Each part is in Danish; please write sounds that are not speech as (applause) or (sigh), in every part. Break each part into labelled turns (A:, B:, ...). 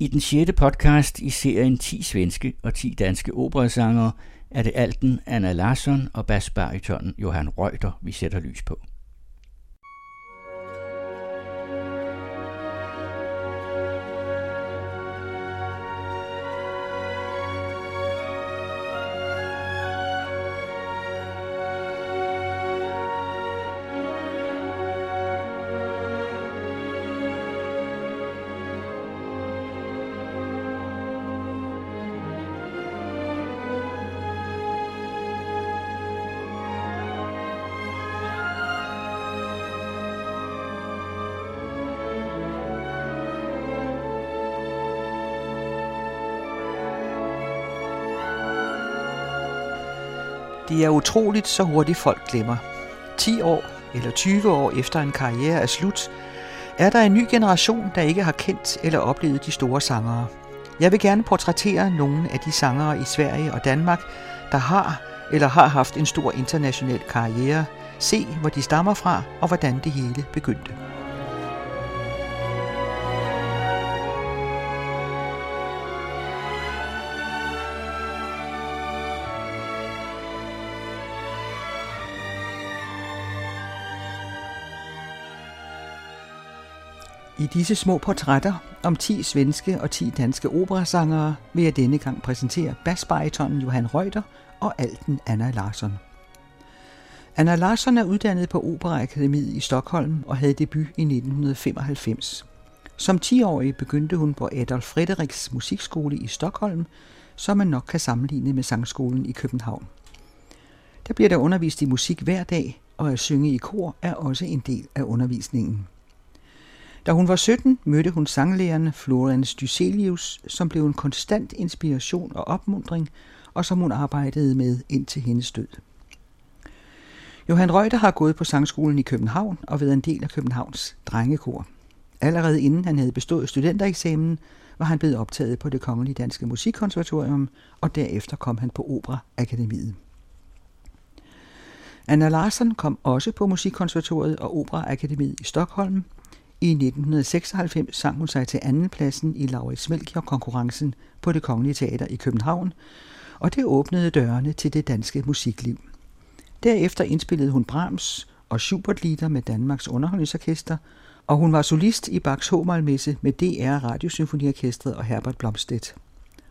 A: I den sjette podcast i serien 10 svenske og 10 danske operasangere er det alten Anna Larsson og basbaritonen Johan Reuter, vi sætter lys på.
B: Det er utroligt, så hurtigt folk glemmer. 10 år eller 20 år efter en karriere er slut, er der en ny generation, der ikke har kendt eller oplevet de store sangere. Jeg vil gerne portrættere nogle af de sangere i Sverige og Danmark, der har eller har haft en stor international karriere, se hvor de stammer fra og hvordan det hele begyndte. I disse små portrætter om 10 svenske og 10 danske operasangere vil jeg denne gang præsentere basbaritonen Johan Reuter og alten Anna Larsson. Anna Larsson er uddannet på Operaakademiet i Stockholm og havde debut i 1995. Som 10-årig begyndte hun på Adolf Frederiks musikskole i Stockholm, som man nok kan sammenligne med sangskolen i København. Der bliver der undervist i musik hver dag, og at synge i kor er også en del af undervisningen. Da hun var 17, mødte hun sanglæreren Florence Dyselius, som blev en konstant inspiration og opmundring, og som hun arbejdede med indtil hendes død. Johan Reuter har gået på sangskolen i København og været en del af Københavns drengekor. Allerede inden han havde bestået studentereksamen, var han blevet optaget på det Kongelige Danske Musikkonservatorium, og derefter kom han på Operaakademiet. Anna Larsson kom også på Musikkonservatoriet og Operaakademiet i Stockholm, i 1996 sang hun sig til andenpladsen i Laurits Melchior-konkurrencen på det Kongelige Teater i København, og det åbnede dørene til det danske musikliv. Derefter indspillede hun Brahms og Schubert-lieder med Danmarks Underholdningsorkester, og hun var solist i Bachs Homalmesse med DR Radiosymfoniorkestret og Herbert Blomstedt.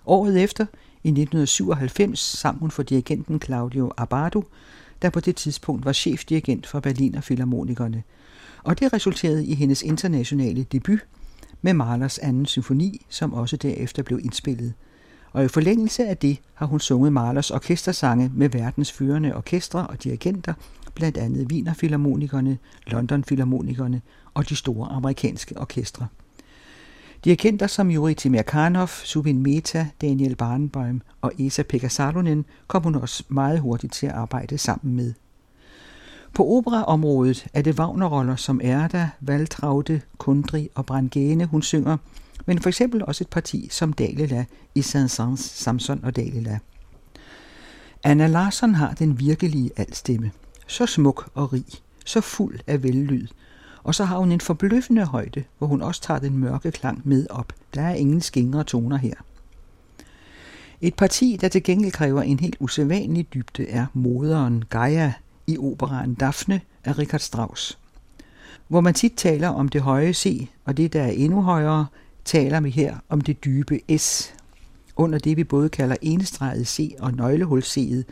B: Året efter, i 1997, sang hun for dirigenten Claudio Abbado, der på det tidspunkt var chefdirigent for Berliner Philharmonikerne – og det resulterede i hendes internationale debut med Mahlers anden symfoni, som også derefter blev indspillet. Og i forlængelse af det har hun sunget Mahlers orkestersange med verdens førende orkestre og dirigenter, blandt andet Wiener Philharmonikerne, London Philharmonikerne og de store amerikanske orkestre. Dirigenter som Juri Timirkanov, Subin Mehta, Daniel Barenboim og Esa-Pekka Salonen kom hun også meget hurtigt til at arbejde sammen med. På operaområdet er det Wagner-roller som Erda, Valtraute, Kundri og Brangene, hun synger, men for eksempel også et parti som Dalila i Saint-Saëns Samson og Dalila. Anna Larsson har den virkelige altstemme. Så smuk og rig, så fuld af vellyd. Og så har hun en forbløffende højde, hvor hun også tager den mørke klang med op. Der er ingen skingre toner her. Et parti, der til gengæld kræver en helt usædvanlig dybde, er moderen Gaia i operaen Daphne af Richard Strauss. Hvor man tit taler om det høje C, og det, der er endnu højere, taler vi her om det dybe S, under det vi både kalder enestreget C og nøglehul C'et,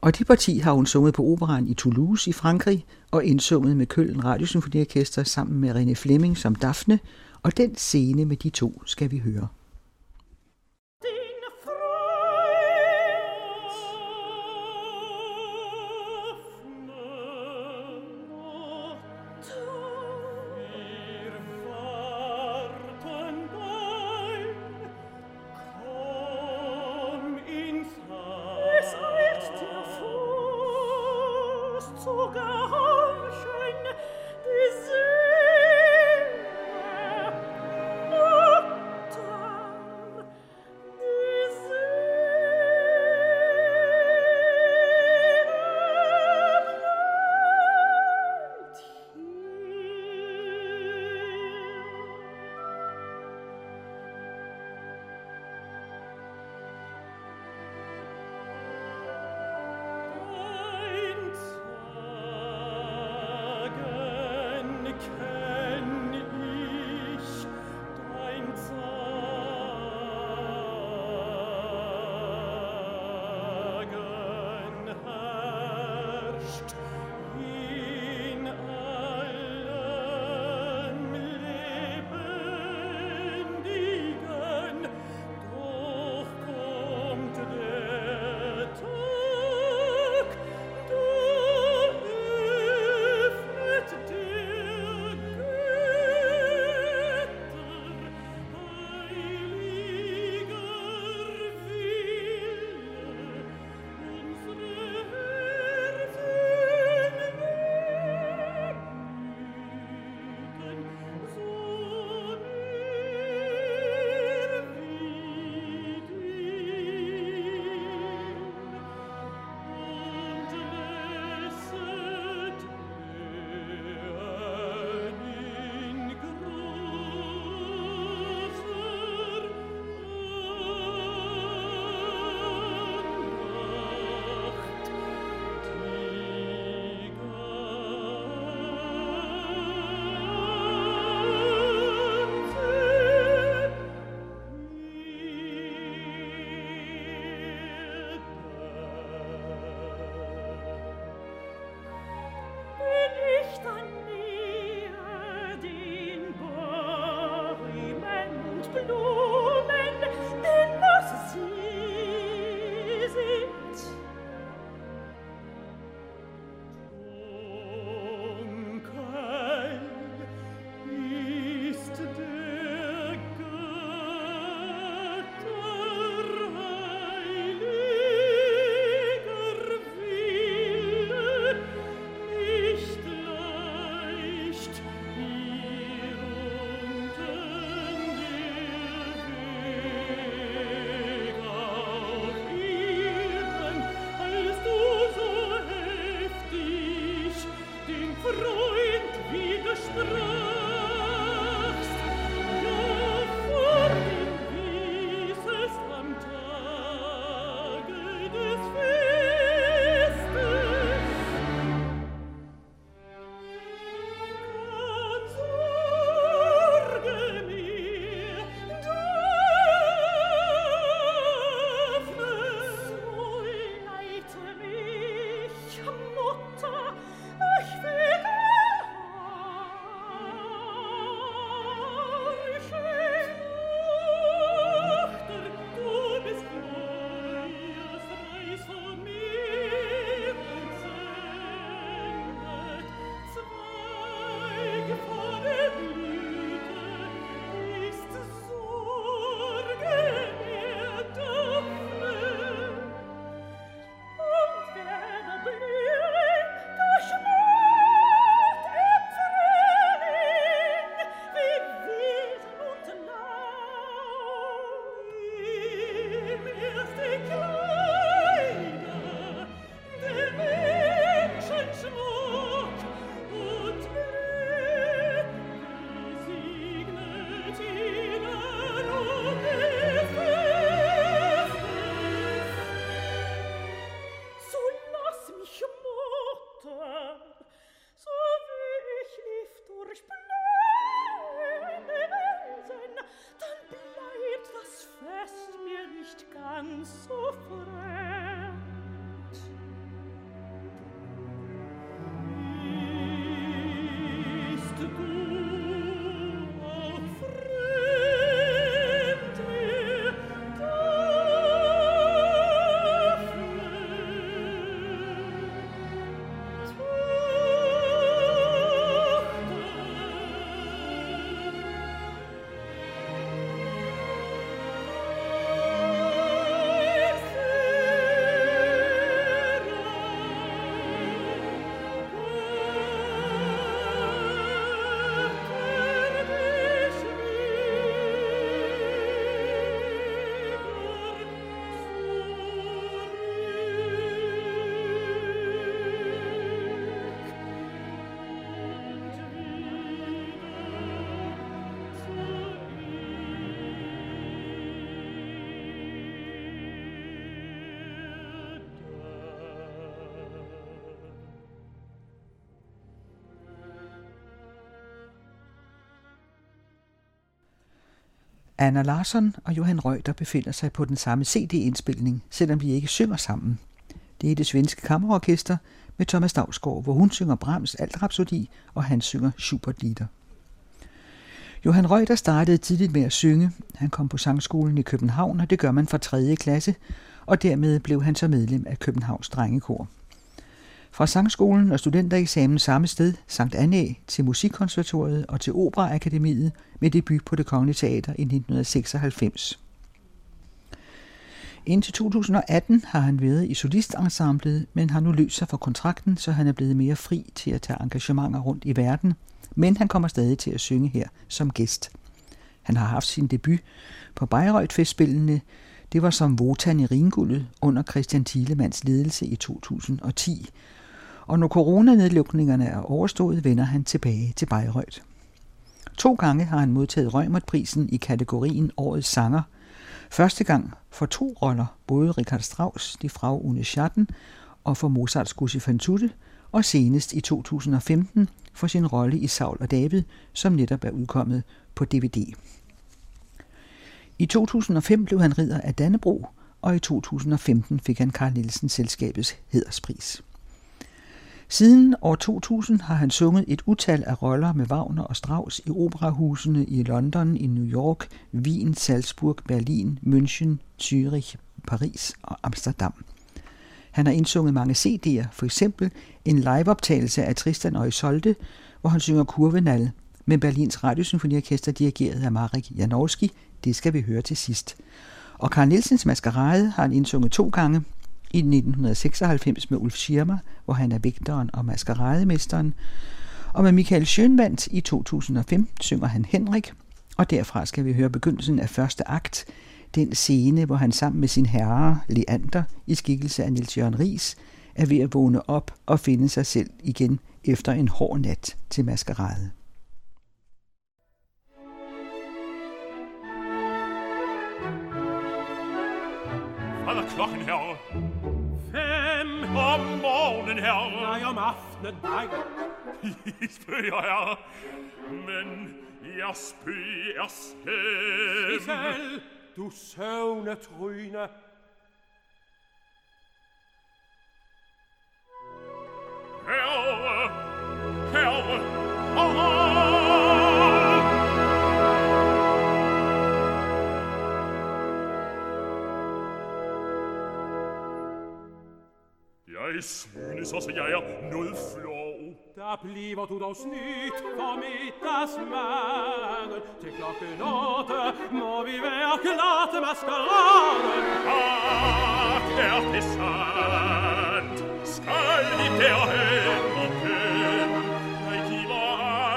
B: og det parti har hun sunget på operan i Toulouse i Frankrig og indsunget med Køln Radiosymfoniorkester sammen med René Fleming som Daphne, og den scene med de to skal vi høre. Anna Larsson og Johan Reuter befinder sig på den samme CD-indspilning, selvom de ikke synger sammen. Det er det svenske kammerorkester med Thomas Dagsgaard, hvor hun synger Brahms Altrapsodi, og han synger Schubert-lieder. Johan Reuter startede tidligt med at synge. Han kom på sangskolen i København, og det gør man fra 3. klasse, og dermed blev han så medlem af Københavns Drengekor. Fra sangskolen og studentereksamen samme sted, Sankt Anæ, til Musikkonservatoriet og til Operaakademiet med debut på det Kongelige Teater i 1996. Indtil 2018 har han været i solistensemblet, men har nu løst sig for kontrakten, så han er blevet mere fri til at tage engagementer rundt i verden, men han kommer stadig til at synge her som gæst. Han har haft sin debut på Bayreuth-festspillene. Det var som Votan i Ringuldet under Christian Thielemanns ledelse i 2010, og når coronanedlukningerne er overstået, vender han tilbage til Bayreuth. To gange har han modtaget Rømertprisen i kategorien Årets Sanger. Første gang for to roller, både Richard Strauss, De Frau Une Schatten, og for Mozarts Gussi van Tutte, og senest i 2015 for sin rolle i Saul og David, som netop er udkommet på DVD. I 2005 blev han ridder af Dannebro, og i 2015 fik han Karl Nielsen Selskabets hederspris. Siden år 2000 har han sunget et utal af roller med Wagner og Strauss i operahusene i London, i New York, Wien, Salzburg, Berlin, München, Zürich, Paris og Amsterdam. Han har indsunget mange CD'er, for eksempel en liveoptagelse af Tristan og Isolde, hvor han synger Kurvenal med Berlins Radiosymfoniorkester dirigeret af Marek Janowski. Det skal vi høre til sidst. Og Karl Nielsens Maskerade har han indsunget to gange, i 1996 med Ulf Schirmer, hvor han er vægteren og maskerademesteren, og med Michael Schönwandt i 2005 synger han Henrik, og derfra skal vi høre begyndelsen af første akt, den scene, hvor han sammen med sin herre, Leander, i skikkelse af Niels Jørgen Ries, er ved at vågne op og finde sig selv igen efter en hård nat til maskerade.
C: Hvad er klokken, herovre? fem Om morgenen herre.
D: Nej, om aftenen, nej (laughs)
C: I spyr jeg Men jeg spyr skæm
D: Sissel, du søvne tryne.
C: Herre, herre, herre. schöne Sausejäger, null Floh.
D: Da blieb du das nicht, damit das Mägen, die Glocke note, mo wie wer glatte Maskeraden.
C: Ach, der Pessant, skal die der Helden, Neig iwa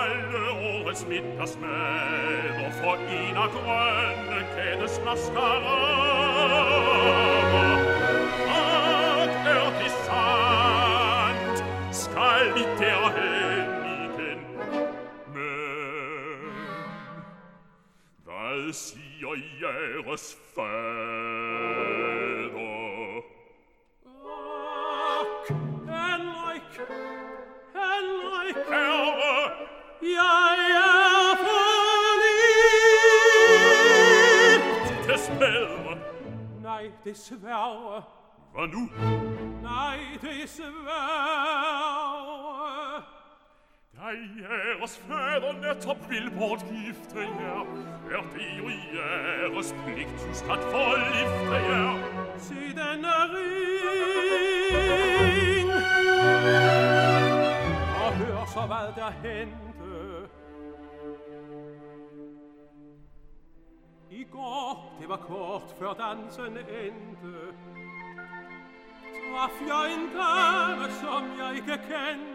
C: alle Ohres mit das Mägen, vor ihnen grönne, kennes Maskeraden. sia ieres fede.
D: Ac, enlaik, enlaik,
C: Herre,
D: iae
C: verliebt. Des
D: Belme. Nei, des
C: wann du
D: Nei, des
C: Verwe. Jeres fader netop vil bortgifte jer, er det jo jeres pligt just at forlifte jer.
D: Se denne ring, og hør så hvad der hente. I går, det var kort før dansen endte, traf jeg en dame, som jeg ikke kendte.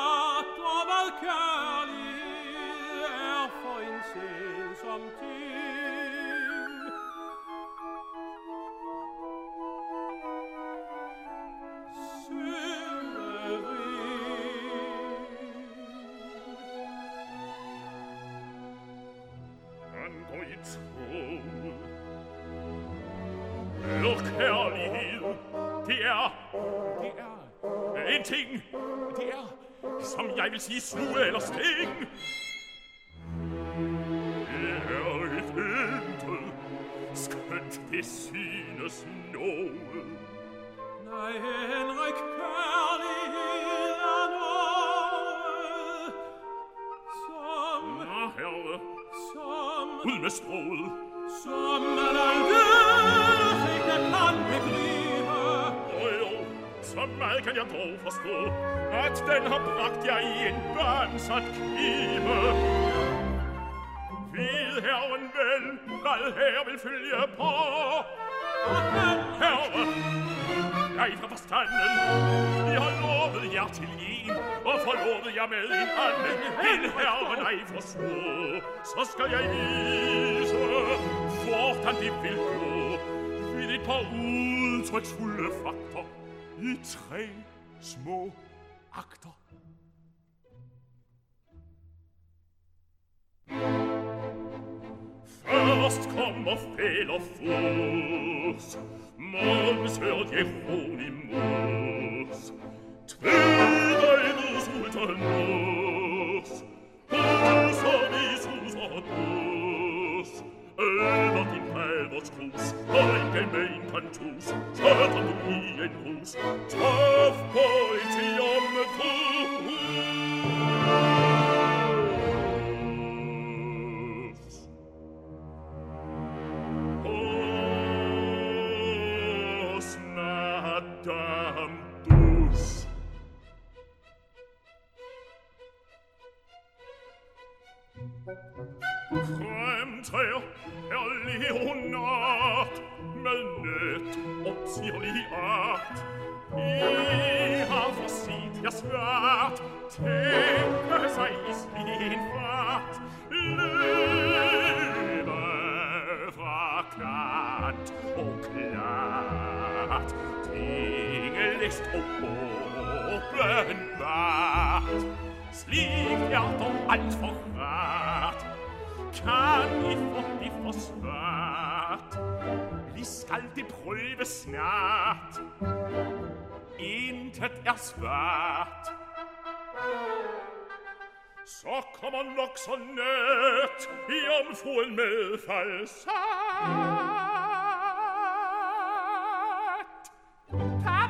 D: something Sirene And go its home Look early here Dear Dear
C: Inting Dear Som
D: jeg
C: vil sige slue eller sting synes noget.
D: Nej, Henrik, kærlighed er noget, som,
C: Nå, herre,
D: som,
C: ud med sproget.
D: som man aldeles ikke kan begribe.
C: Og jo, så meget kan jeg dog forstå, at den har bragt jer i en børnsat knibe hvad her vil følge på? Herre, jeg fra forstanden, vi har lovet jer til en, og forlovet jer med en anden. En herre, nej små. så skal jeg vise, hvordan det vil gå, ved et par udtryksfulde fakter i tre små akter. erst komm auf Fehler fuß, mons hört Jeronimus, Twida in us ultanus, Pulsam Isus adus, Edat in pelvos crus, Haike mein cantus, Satan du mien hus, Taf poetiam fuhus, Fremdre er Leonard Melnet op sirli art. I har forsit jeg svært Tænke sig i sin fart Løbe fra kant og klart Tingelist og åbenbart Slik er dog alt forrat cani fotti fosfat li skaldi prøve snart intet er svart Så kommer nok så nødt i omfruen med falsat.
E: Tak!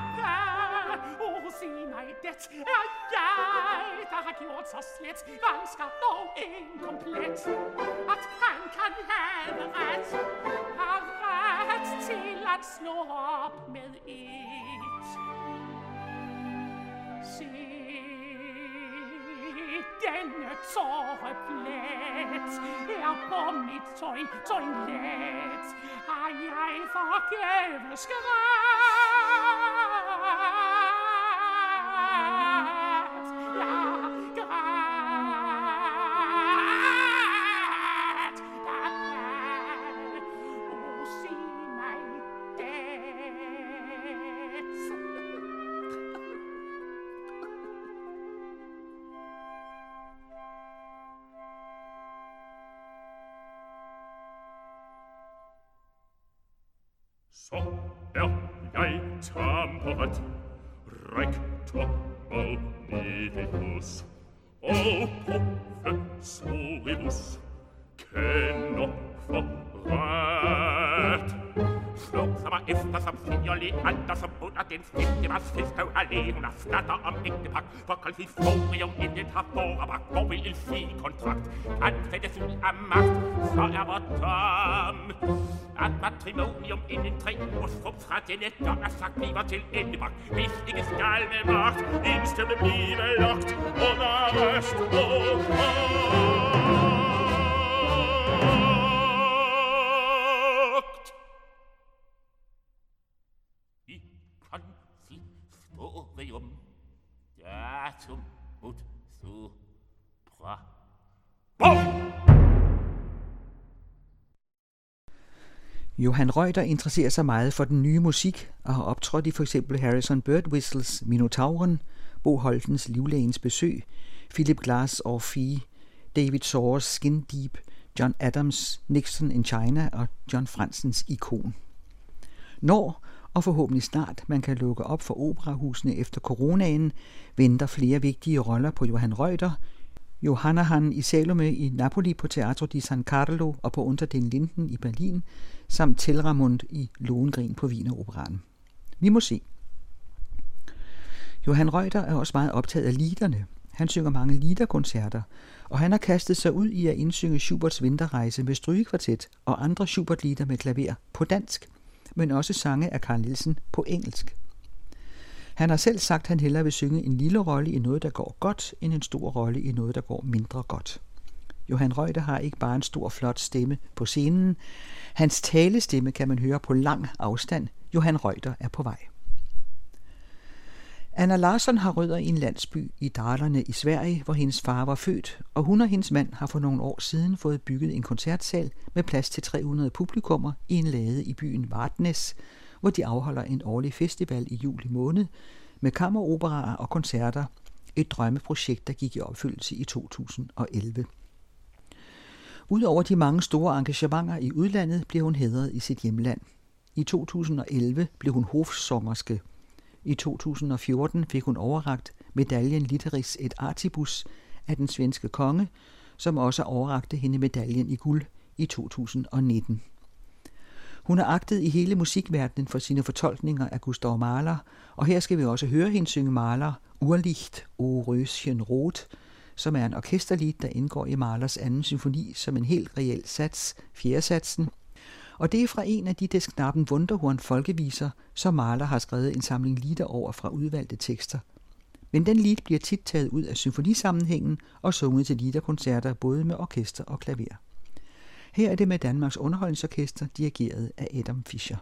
E: Sig mig det, er jeg, der har gjort så slet, vansker dog inkomplet, at han kan have ret, har ret til at slå op med et. Se, denne tåreplet er på mit tøj, toilet, har jeg forgæves grædt.
C: 啊 den stift, dem du fiskau allé, una stata am Eckepack, vor Kalfiforium in den Tafora, va govi il fi kontrakt, tanfe des ul am Markt, sa er va tam. Ad matrimonium in den Tränen, os vom Fratenetta, er sagt lieber til Endeback, wichtiges galme macht, instimme blive lockt, und er röscht, oh, oh.
B: Johan Reuter interesserer sig meget for den nye musik og har optrådt i for eksempel Harrison Birdwhistles Minotauren, Bo Holtens Livlægens Besøg, Philip Glass Orphee, David Sawers Skin Deep, John Adams Nixon in China og John Fransens Ikon. Når og forhåbentlig snart man kan lukke op for operahusene efter coronaen, venter flere vigtige roller på Johan Reuter, Johannahan i Salome i Napoli på Teatro di San Carlo og på Unter den Linden i Berlin, samt Telramund i Lohengrin på Wieneroperaen. Vi må se. Johan Reuter er også meget optaget af liederne. Han synger mange liederkoncerter, og han har kastet sig ud i at indsynge Schuberts vinterrejse med strygekvartet og andre Schubert-lieder med klaver på dansk – men også sange af Carl Nielsen på engelsk. Han har selv sagt, at han hellere vil synge en lille rolle i noget, der går godt, end en stor rolle i noget, der går mindre godt. Johan Reuter har ikke bare en stor, flot stemme på scenen. Hans talestemme kan man høre på lang afstand. Johan Reuter er på vej. Anna Larsson har rødder i en landsby i Dalarne i Sverige, hvor hendes far var født, og hun og hendes mand har for nogle år siden fået bygget en koncertsal med plads til 300 publikummer i en lade i byen Vartnes, hvor de afholder en årlig festival i juli måned med kammeroperaer og koncerter, et drømmeprojekt, der gik i opfyldelse i 2011. Udover de mange store engagementer i udlandet, blev hun hædret i sit hjemland. I 2011 blev hun hofsommerske. i 2014 fik hun overragt medaljen Litteris et Artibus af den svenske konge, som også overrakte hende medaljen i guld i 2019. Hun er agtet i hele musikverdenen for sine fortolkninger af Gustav Mahler, og her skal vi også høre hende synge Mahler Urlicht o Röschen Rot, som er en orkesterlid, der indgår i Mahlers anden symfoni som en helt reel sats, fjerdesatsen, og det er fra en af de des Knappen Wunderhorn folkeviser, som Mahler har skrevet en samling lieder over fra udvalgte tekster. Men den lied bliver tit taget ud af symfonisammenhængen og sunget til liederkoncerter både med orkester og klaver. Her er det med Danmarks Underholdningsorkester, dirigeret af Adam Fischer.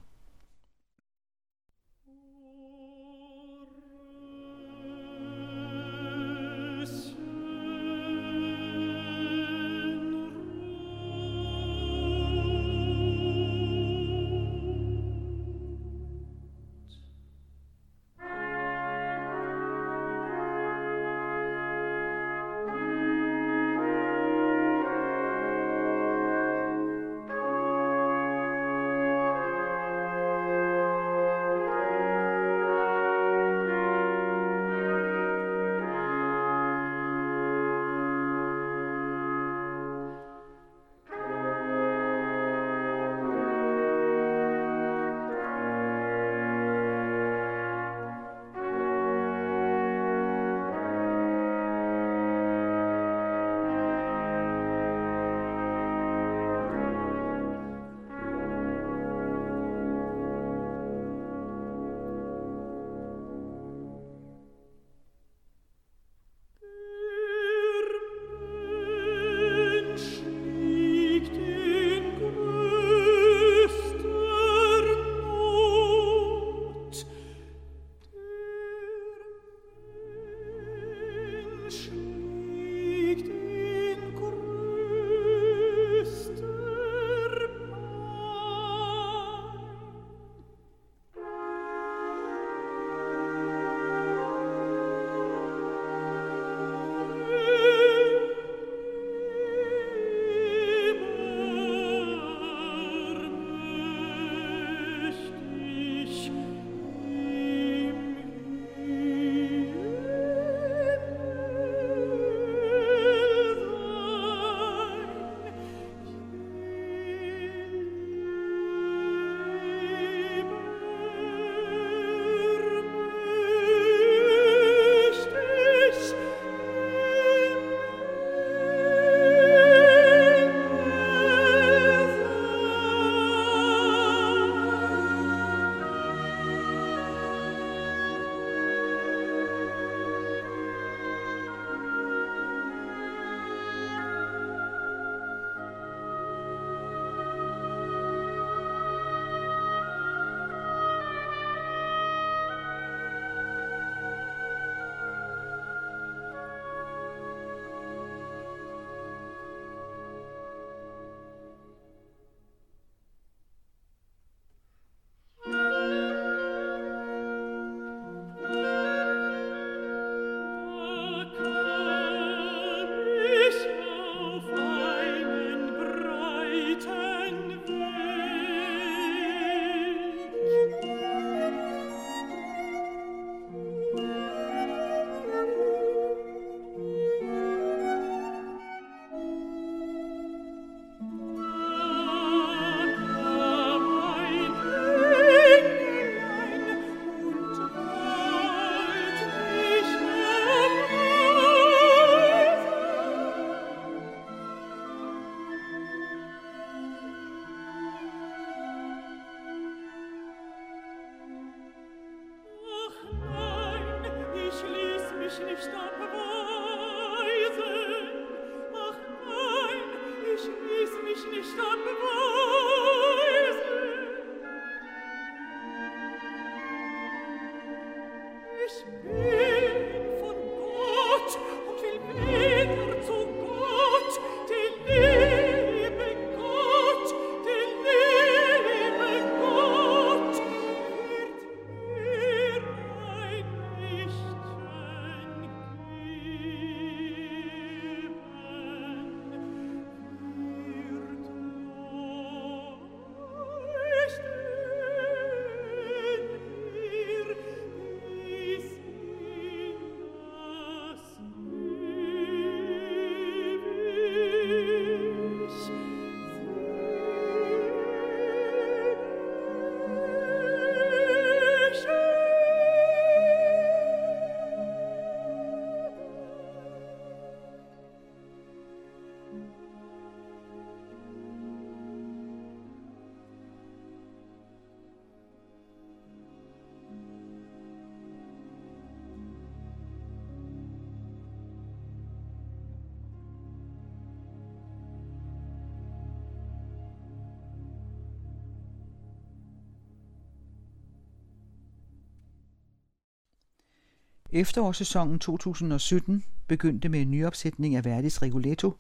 B: Efterårssæsonen 2017 begyndte med en nyopsætning af Verdis Rigoletto,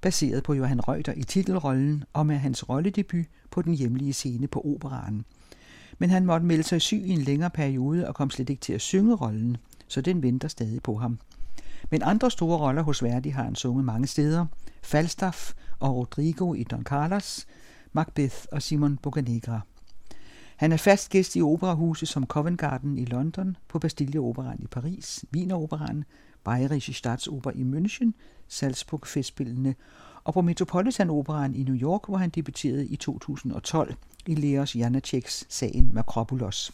B: baseret på Johan Reuter i titelrollen og med hans rolledebut på den hjemlige scene på operaren. Men han måtte melde sig syg i en længere periode og kom slet ikke til at synge rollen, så den venter stadig på ham. Men andre store roller hos Verdi har han sunget mange steder. Falstaff og Rodrigo i Don Carlos, Macbeth og Simon Boccanegra. Han er fast gæst i operahuse som Covent Garden i London, på Bastille Operan i Paris, Wiener Operan, Bayerische Staatsoper i München, Salzburg Festspillene og på Metropolitan Operan i New York, hvor han debuterede i 2012 i Leos Janaceks sagen Makropulos.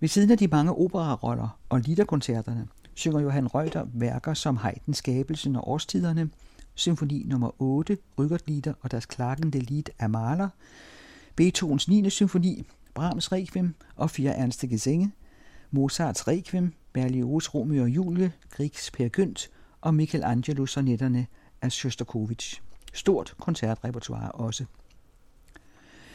B: Ved siden af de mange operaroller og liederkoncerterne synger Johan Reuter værker som Heidens Skabelsen og Årstiderne, Symfoni nummer 8, Rückert og deres klagende Lied af Mahler, Beethovens 9. symfoni, Brahms Requiem og fire ernste gesänge, Mozarts Requiem, Berlioz Romeo og Julie, Griegs Per Gynt og Michelangelo sonetterne af Shostakovich. Stort koncertrepertoire også.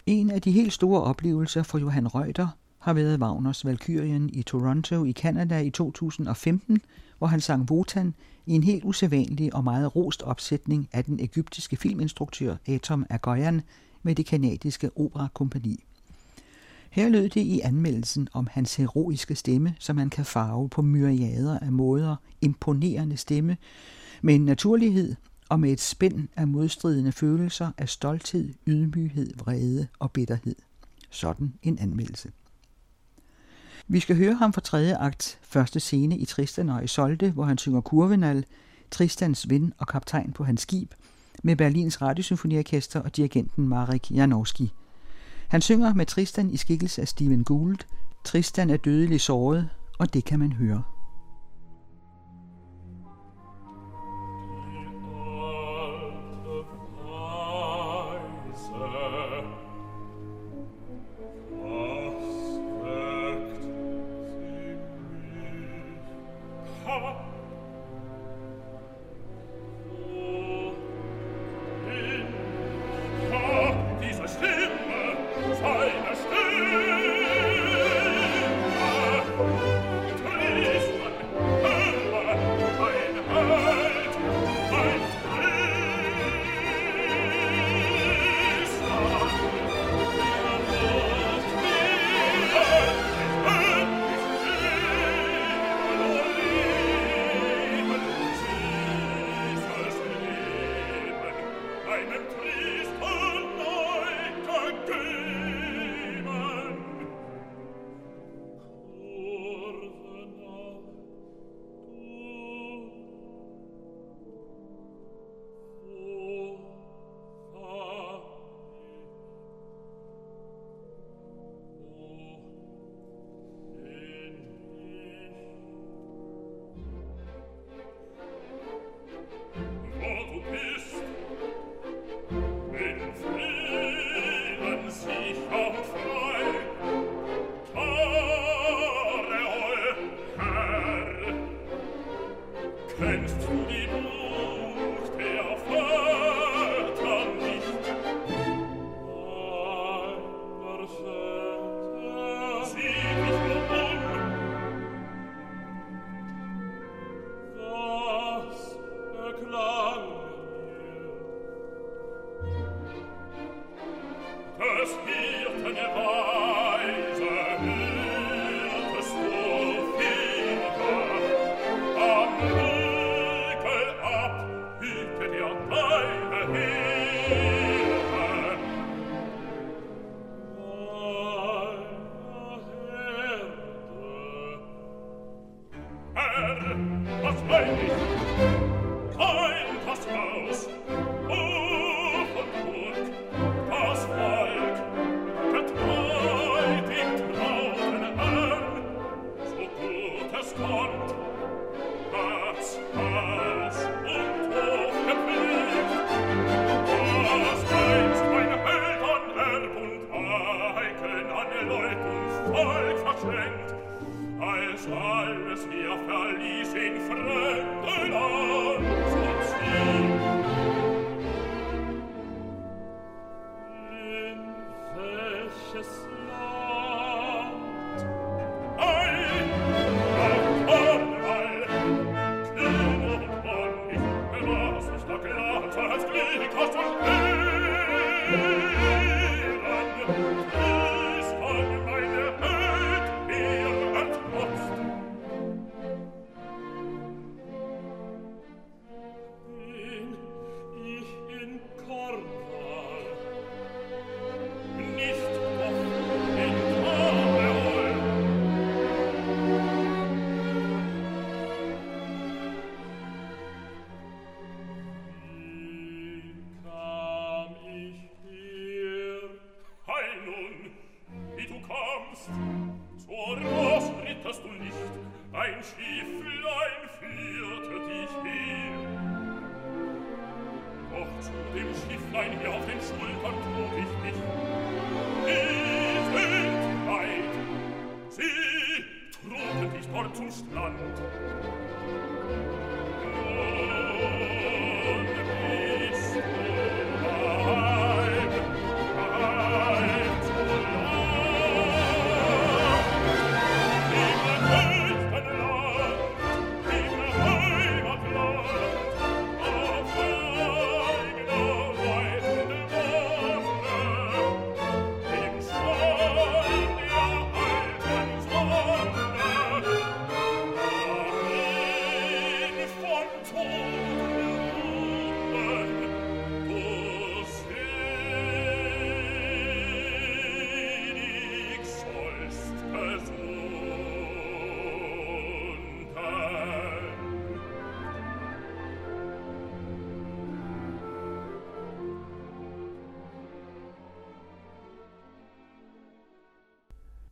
B: En af de helt store oplevelser for Johan Reuter har været Wagners Valkyrien i Toronto i Canada i 2015, hvor han sang Wotan i en helt usædvanlig og meget rost opsætning af den egyptiske filminstruktør Atom Agoyan med det kanadiske operakompani. Her lød det i anmeldelsen om hans heroiske stemme, som han kan farve på myriader af måder, imponerende stemme, med en naturlighed og med et spænd af modstridende følelser af stolthed, ydmyghed, vrede og bitterhed. Sådan en anmeldelse. Vi skal høre ham fra tredje akt, første scene i Tristan og Isolde, hvor han synger Kurvenal, Tristans ven og kaptajn på hans skib, med Berlins Radiosymfoniorkester og dirigenten Marek Janowski. Han synger med Tristan i skikkelse af Stephen Gould. Tristan er dødelig såret, og det kan man høre. Sir.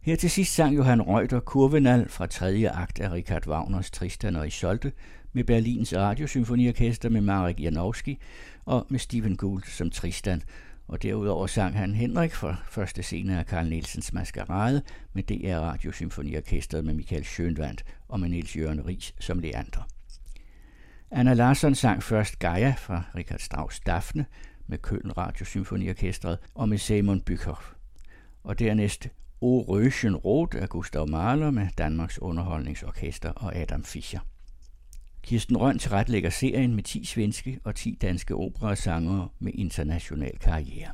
A: Her til sidst sang Johan Reuter Kurvenal fra tredje akt af Richard Wagners Tristan og Isolde med Berlins Radiosymfoniorkester med Marek Janowski og med Stephen Gould som Tristan. Og derudover sang han Henrik fra første scene af Karl Nielsens Maskerade med DR Radiosymfoniorkestret med Michael Schönwandt og med Niels Jørgen Ries som Leander. Anna Larsson sang først Gaia fra Richard Strauss Daphne med Køln Radiosymfoniorkestret og med Simon Bykhoff. Og dernæst O Röschen Rot af Gustav Mahler med Danmarks Underholdningsorkester og Adam Fischer. Kirsten Røn tilretlægger serien med 10 svenske og 10 danske operasangere med international karriere.